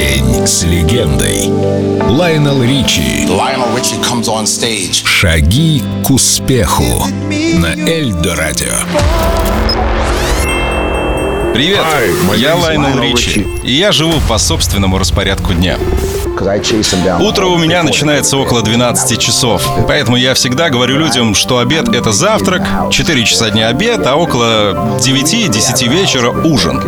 День с легендой. Лайонел Ричи. Lionel Richie comes on stage. Шаги к успеху на Эльдо Радио. Привет, я Лайнел Ричи, и я живу по собственному распорядку дня. Утро у меня начинается около 12 часов, поэтому я всегда говорю людям, что обед — это завтрак, 4 часа дня обед, а около 9-10 вечера — ужин.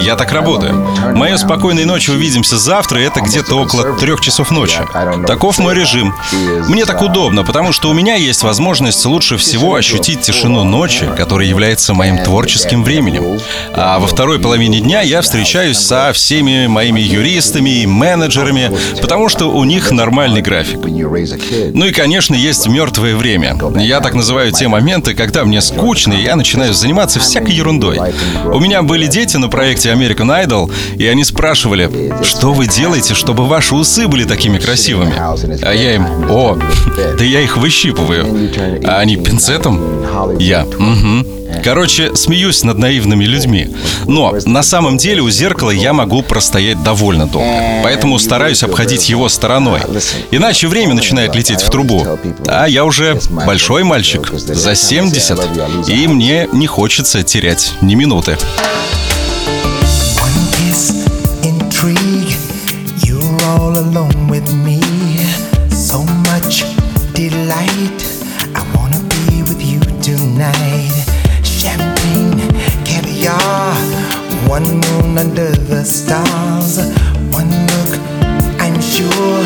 Я так работаю. Моей спокойной ночи увидимся завтра, это где-то около 3 часов ночи. Таков мой режим. Мне так удобно, потому что у меня есть возможность лучше всего ощутить тишину ночи, которая является моим творческим временем. А во второй половине дня я встречаюсь со всеми моими юристами и менеджерами, потому что у них нормальный график. Ну и, конечно, есть мертвое время. Я так называю те моменты, когда мне скучно, и я начинаю заниматься всякой ерундой. У меня были дети на проекте American Idol, и они спрашивали, что вы делаете, чтобы ваши усы были такими красивыми? А я им, о, да я их выщипываю. А они пинцетом? Я, угу. Короче, смеюсь над наивными людьми. Но на самом деле у зеркала я могу простоять довольно долго. Поэтому стараюсь обходить его стороной. Иначе время начинает лететь в трубу. А я уже большой мальчик, за 70, и мне не хочется терять ни минуты. All. I wanna be with you tonight. Champagne. One moon under the stars. One look, I'm sure.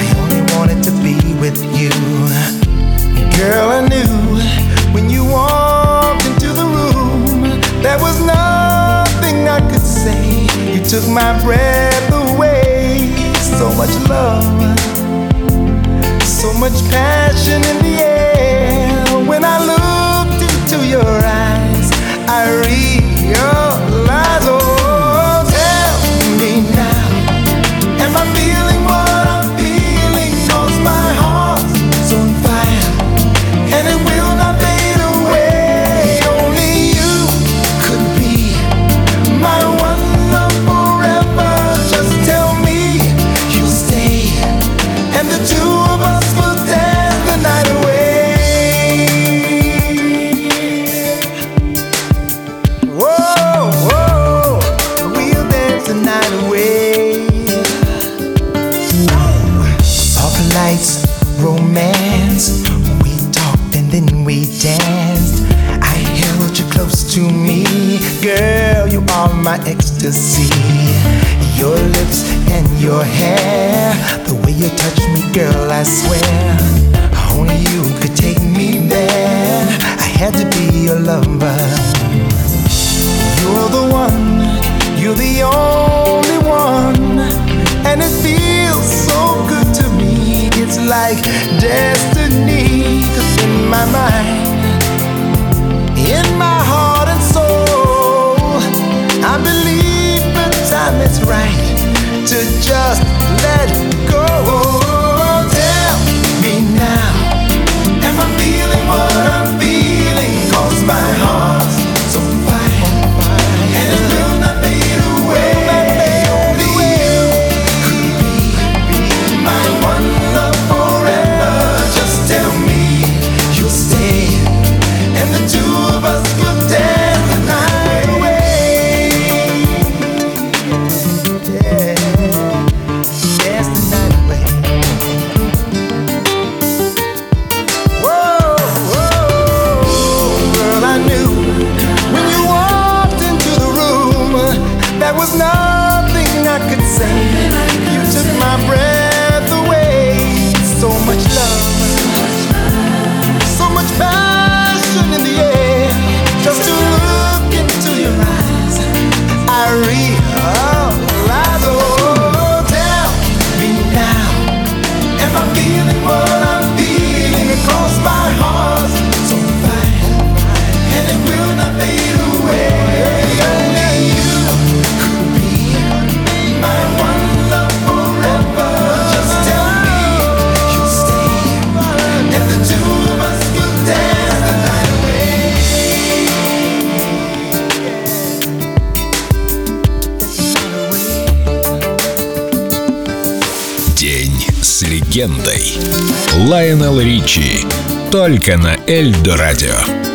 I only wanted to be with you. Girl, I knew when you walked into the room, there was nothing I could say. You took my breath away. So much love, so much passion in the air. Romance. We talked and then we danced. I held you close to me, girl. You are my ecstasy. Your lips and your hair, the way you touch me, girl. I swear, only you could take me there. I had to be your lover. You're the only one, and it feels so good to me. It's like destiny was nothing I could say. You took my breath away. So much love, легендой. Лайонел Ричи. Только на Эльдо Радио.